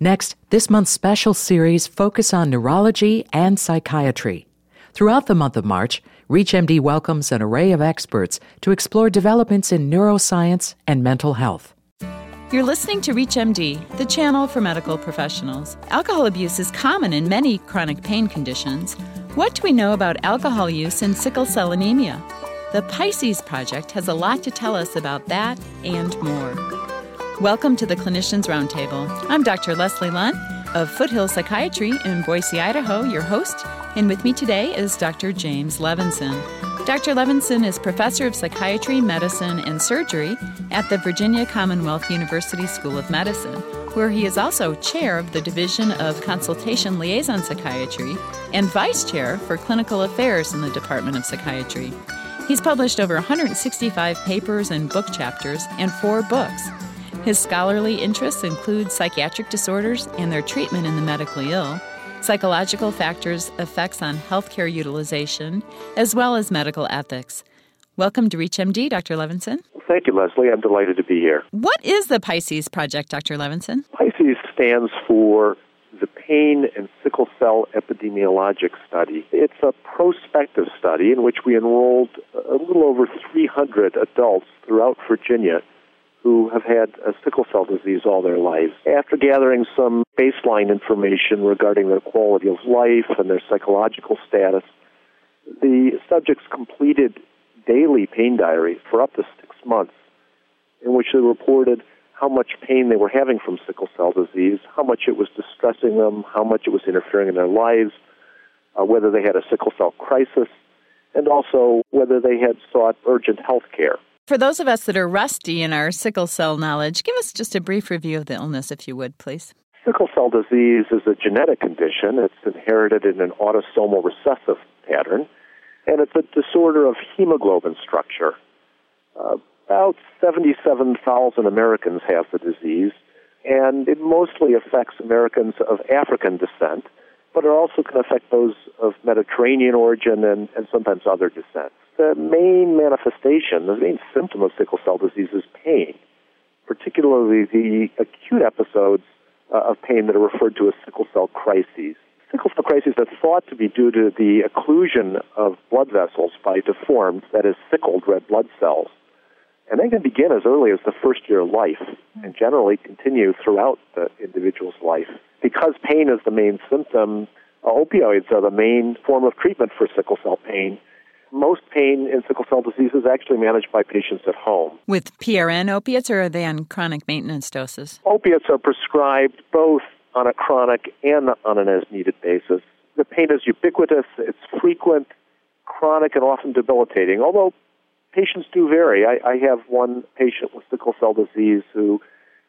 Next, this month's special series focus on neurology and psychiatry. Throughout the month of March, ReachMD welcomes an array of experts to explore developments in neuroscience and mental health. You're listening to ReachMD, the channel for medical professionals. Alcohol abuse is common in many chronic pain conditions. What do we know about alcohol use in sickle cell anemia? The Pisces Project has a lot to tell us about that and more. Welcome to the Clinicians Roundtable. I'm Dr. Leslie Lundt of Foothill Psychiatry in Boise, Idaho, your host, and with me today is Dr. James Levenson. Dr. Levenson is professor of psychiatry, medicine, and surgery at the Virginia Commonwealth University School of Medicine, where he is also chair of the Division of Consultation Liaison Psychiatry and vice chair for clinical affairs in the Department of Psychiatry. He's published over 165 papers and book chapters and four books. His scholarly interests include psychiatric disorders and their treatment in the medically ill, psychological factors, effects on healthcare utilization, as well as medical ethics. Welcome to ReachMD, Dr. Levenson. Thank you, Leslie. I'm delighted to be here. What is the Pisces Project, Dr. Levenson? Pisces stands for the Pain and Sickle Cell Epidemiologic Study. It's a prospective study in which we enrolled a little over 300 adults throughout Virginia who have had sickle cell disease all their lives. After gathering some baseline information regarding their quality of life and their psychological status, the subjects completed daily pain diaries for up to six months in which they reported how much pain they were having from sickle cell disease, how much it was distressing them, how much it was interfering in their lives, uh, whether they had a sickle cell crisis, and also whether they had sought urgent health care. For those of us that are rusty in our sickle cell knowledge, give us just a brief review of the illness, if you would, please. Sickle cell disease is a genetic condition. It's inherited in an autosomal recessive pattern, and it's a disorder of hemoglobin structure. Uh, about 77,000 Americans have the disease, and it mostly affects Americans of African descent, but it also can affect those of Mediterranean origin and, and sometimes other descent the main manifestation, the main symptom of sickle cell disease is pain, particularly the acute episodes uh, of pain that are referred to as sickle cell crises. Sickle cell crises are thought to be due to the occlusion of blood vessels by deformed, that is, sickled red blood cells. And they can begin as early as the first year of life and generally continue throughout the individual's life. Because pain is the main symptom, uh, opioids are the main form of treatment for sickle cell pain most pain in sickle cell disease is actually managed by patients at home. With PRN opiates, or are they on chronic maintenance doses? Opiates are prescribed both on a chronic and on an as needed basis. The pain is ubiquitous, it's frequent, chronic, and often debilitating, although patients do vary. I, I have one patient with sickle cell disease who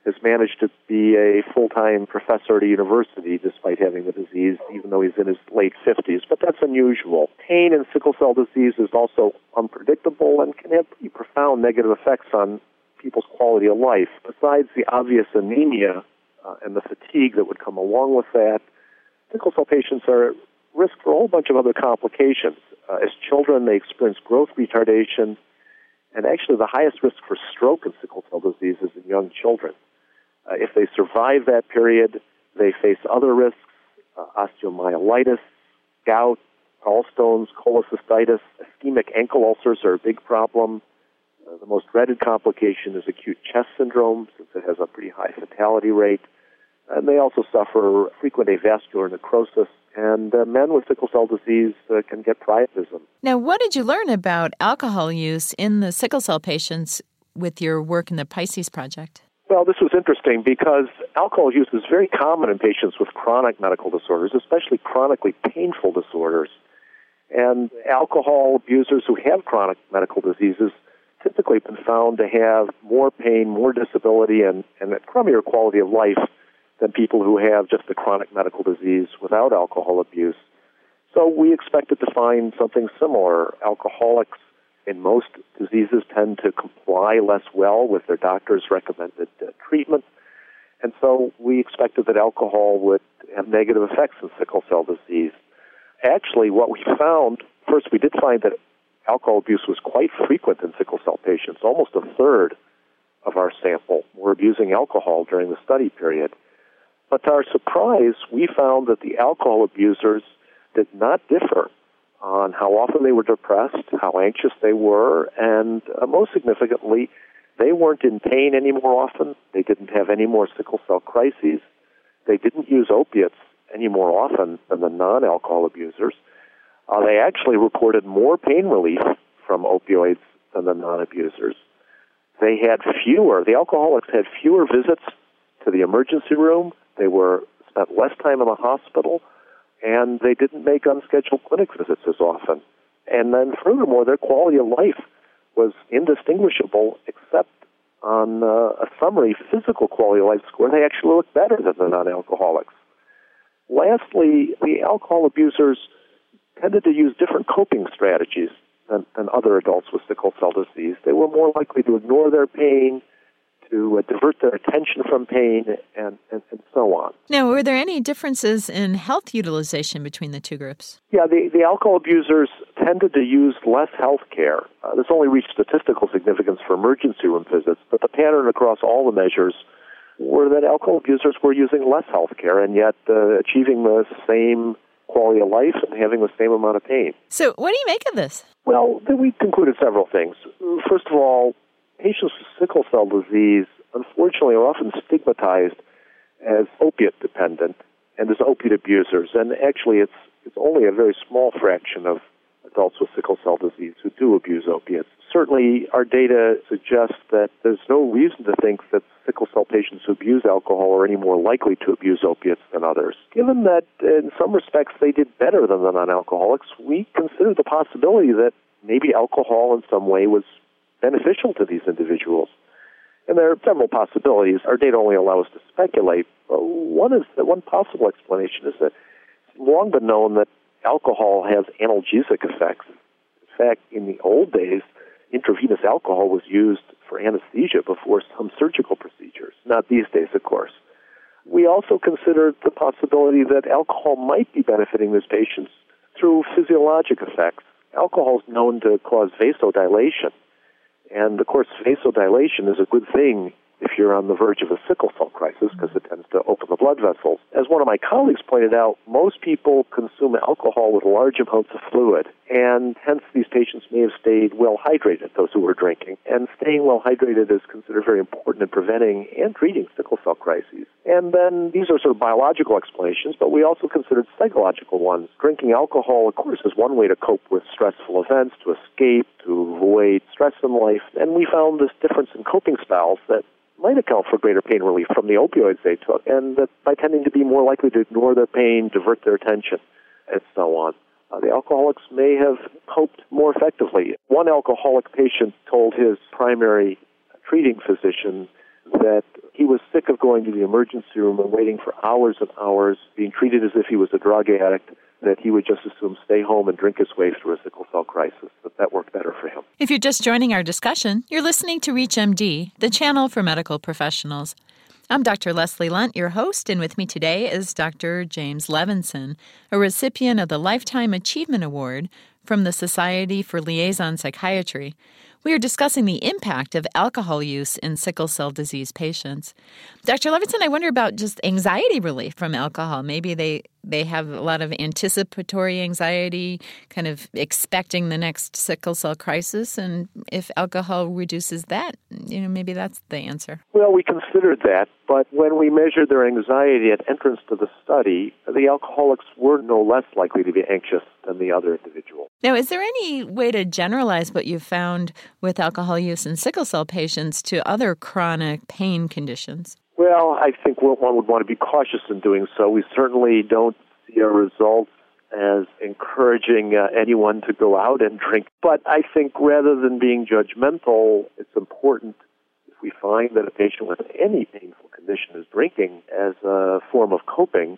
has managed to be a full-time professor at a university despite having the disease, even though he's in his late 50s. But that's unusual. Pain in sickle cell disease is also unpredictable and can have pretty profound negative effects on people's quality of life. Besides the obvious anemia uh, and the fatigue that would come along with that, sickle cell patients are at risk for a whole bunch of other complications. Uh, as children, they experience growth retardation, and actually the highest risk for stroke in sickle cell disease is in young children. Uh, if they survive that period, they face other risks uh, osteomyelitis, gout, gallstones, cholecystitis, ischemic ankle ulcers are a big problem. Uh, the most dreaded complication is acute chest syndrome, since it has a pretty high fatality rate. And they also suffer frequent avascular necrosis. And uh, men with sickle cell disease uh, can get priapism. Now, what did you learn about alcohol use in the sickle cell patients with your work in the Pisces Project? Well, this was interesting because alcohol use is very common in patients with chronic medical disorders, especially chronically painful disorders. And alcohol abusers who have chronic medical diseases typically have been found to have more pain, more disability, and, and a crummier quality of life than people who have just a chronic medical disease without alcohol abuse. So we expected to find something similar. Alcoholics in most diseases tend to comply less well with their doctor's recommended uh, treatment. And so we expected that alcohol would have negative effects in sickle cell disease. Actually, what we found first, we did find that alcohol abuse was quite frequent in sickle cell patients. Almost a third of our sample were abusing alcohol during the study period. But to our surprise, we found that the alcohol abusers did not differ on how often they were depressed, how anxious they were, and uh, most significantly, they weren't in pain any more often. They didn't have any more sickle cell crises. They didn't use opiates any more often than the non alcohol abusers. Uh, they actually reported more pain relief from opioids than the non abusers. They had fewer, the alcoholics had fewer visits to the emergency room. They were spent less time in the hospital, and they didn't make unscheduled clinic visits as often. And then, furthermore, their quality of life was indistinguishable except on uh, a summary physical quality of life score. They actually looked better than the non alcoholics. Lastly, the alcohol abusers tended to use different coping strategies than, than other adults with sickle cell disease. They were more likely to ignore their pain, to uh, divert their attention from pain, and, and, and, so on. Now, were there any differences in health utilization between the two groups? Yeah, the, the alcohol abusers tended to use less health care. Uh, this only reached statistical significance for emergency room visits, but the pattern across all the measures were that alcohol abusers were using less health care and yet uh, achieving the same quality of life and having the same amount of pain. So, what do you make of this? Well, we concluded several things. First of all, patients with sickle cell disease, unfortunately, are often stigmatized as opiate dependent and as opiate abusers. And actually, it's it's only a very small fraction of adults with sickle cell disease who do abuse opiates. Certainly, our data suggests that there's no reason to think that sickle cell patients who abuse alcohol are any more likely to abuse opiates than others. Given that in some respects they did better than the non alcoholics, we consider the possibility that maybe alcohol in some way was beneficial to these individuals. And there are several possibilities. Our data only allow us to speculate. One is that one possible explanation is that it's long been known that alcohol has analgesic effects. In fact, in the old days, intravenous alcohol was used for anesthesia before some surgical procedures. Not these days, of course. We also considered the possibility that alcohol might be benefiting these patients through physiologic effects. Alcohol is known to cause vasodilation. And of course, vasodilation is a good thing if you're on the verge of a sickle cell crisis because it tends to open the blood vessels. As one of my colleagues pointed out, most people consume alcohol with large amounts of fluid, and hence these patients may have stayed well hydrated, those who were drinking. And staying well hydrated is considered very important in preventing and treating sickle cell crises. And then these are sort of biological explanations, but we also considered psychological ones. Drinking alcohol, of course, is one way to cope with stressful events, to escape, to avoid stress in life. And we found this difference in coping styles that might account for greater pain relief from the opioids they took, and that by tending to be more likely to ignore their pain, divert their attention, and so on. Uh, the alcoholics may have coped more effectively. One alcoholic patient told his primary treating physician that he was sick of going to the emergency room and waiting for hours and hours, being treated as if he was a drug addict, that he would just assume stay home and drink his way through a sickle cell crisis, that that worked better for him. If you're just joining our discussion, you're listening to ReachMD, the channel for medical professionals. I'm Dr. Leslie Lundt, your host, and with me today is Dr. James Levenson, a recipient of the Lifetime Achievement Award from the Society for Liaison Psychiatry. We are discussing the impact of alcohol use in sickle cell disease patients. Dr. Levenson, I wonder about just anxiety relief from alcohol. Maybe they they have a lot of anticipatory anxiety, kind of expecting the next sickle cell crisis. And if alcohol reduces that, you know, maybe that's the answer. Well, we considered that, but when we measured their anxiety at entrance to the study, the alcoholics were no less likely to be anxious than the other individuals. Now, is there any way to generalize what you've found with alcohol use in sickle cell patients to other chronic pain conditions? Well, I think one would want to be cautious in doing so. We certainly don't see our results as encouraging uh, anyone to go out and drink. But I think rather than being judgmental, it's important if we find that a patient with any painful condition is drinking as a form of coping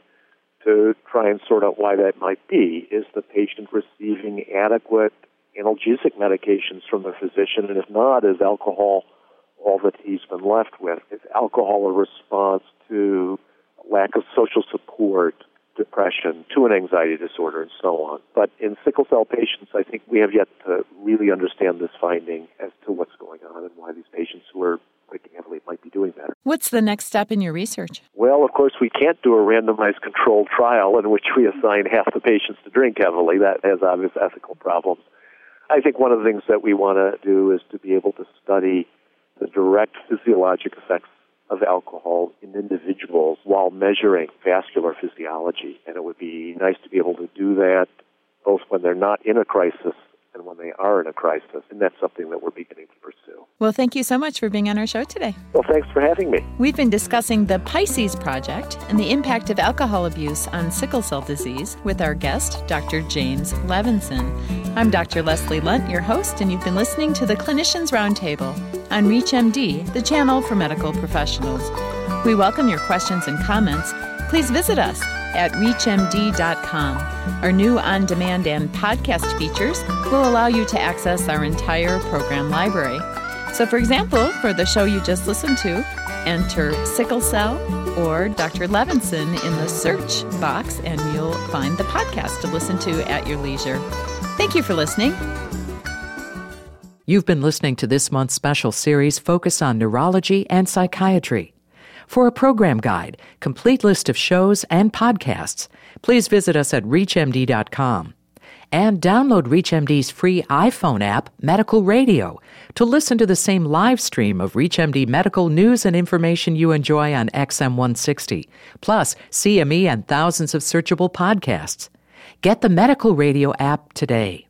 to try and sort out why that might be. Is the patient receiving adequate analgesic medications from their physician? And if not, is alcohol all that he's been left with. Is alcohol a response to lack of social support, depression, to an anxiety disorder, and so on? But in sickle cell patients, I think we have yet to really understand this finding as to what's going on and why these patients who are thinking heavily might be doing better. What's the next step in your research? Well, of course, we can't do a randomized controlled trial in which we assign half the patients to drink heavily. That has obvious ethical problems. I think one of the things that we want to do is to be able to study direct physiologic effects of alcohol in individuals while measuring vascular physiology. And it would be nice to be able to do that both when they're not in a crisis and when they are in a crisis. And that's something that we're beginning to pursue. Well, thank you so much for being on our show today. Well, thanks for having me. We've been discussing the Pisces Project and the impact of alcohol abuse on sickle cell disease with our guest, Dr. James Levenson. I'm Dr. Leslie Lundt, your host, and you've been listening to the Clinicians Roundtable on ReachMD, the channel for medical professionals. We welcome your questions and comments. Please visit us at ReachMD.com. Our new on demand and podcast features will allow you to access our entire program library. So, for example, for the show you just listened to, enter sickle cell or Dr. Levenson in the search box and you'll find the podcast to listen to at your leisure. Thank you for listening. You've been listening to this month's special series Focus on Neurology and Psychiatry. For a program guide, complete list of shows, and podcasts, please visit us at ReachMD.com. And download ReachMD's free iPhone app, Medical Radio, to listen to the same live stream of ReachMD medical news and information you enjoy on XM160, plus CME and thousands of searchable podcasts. Get the Medical Radio app today.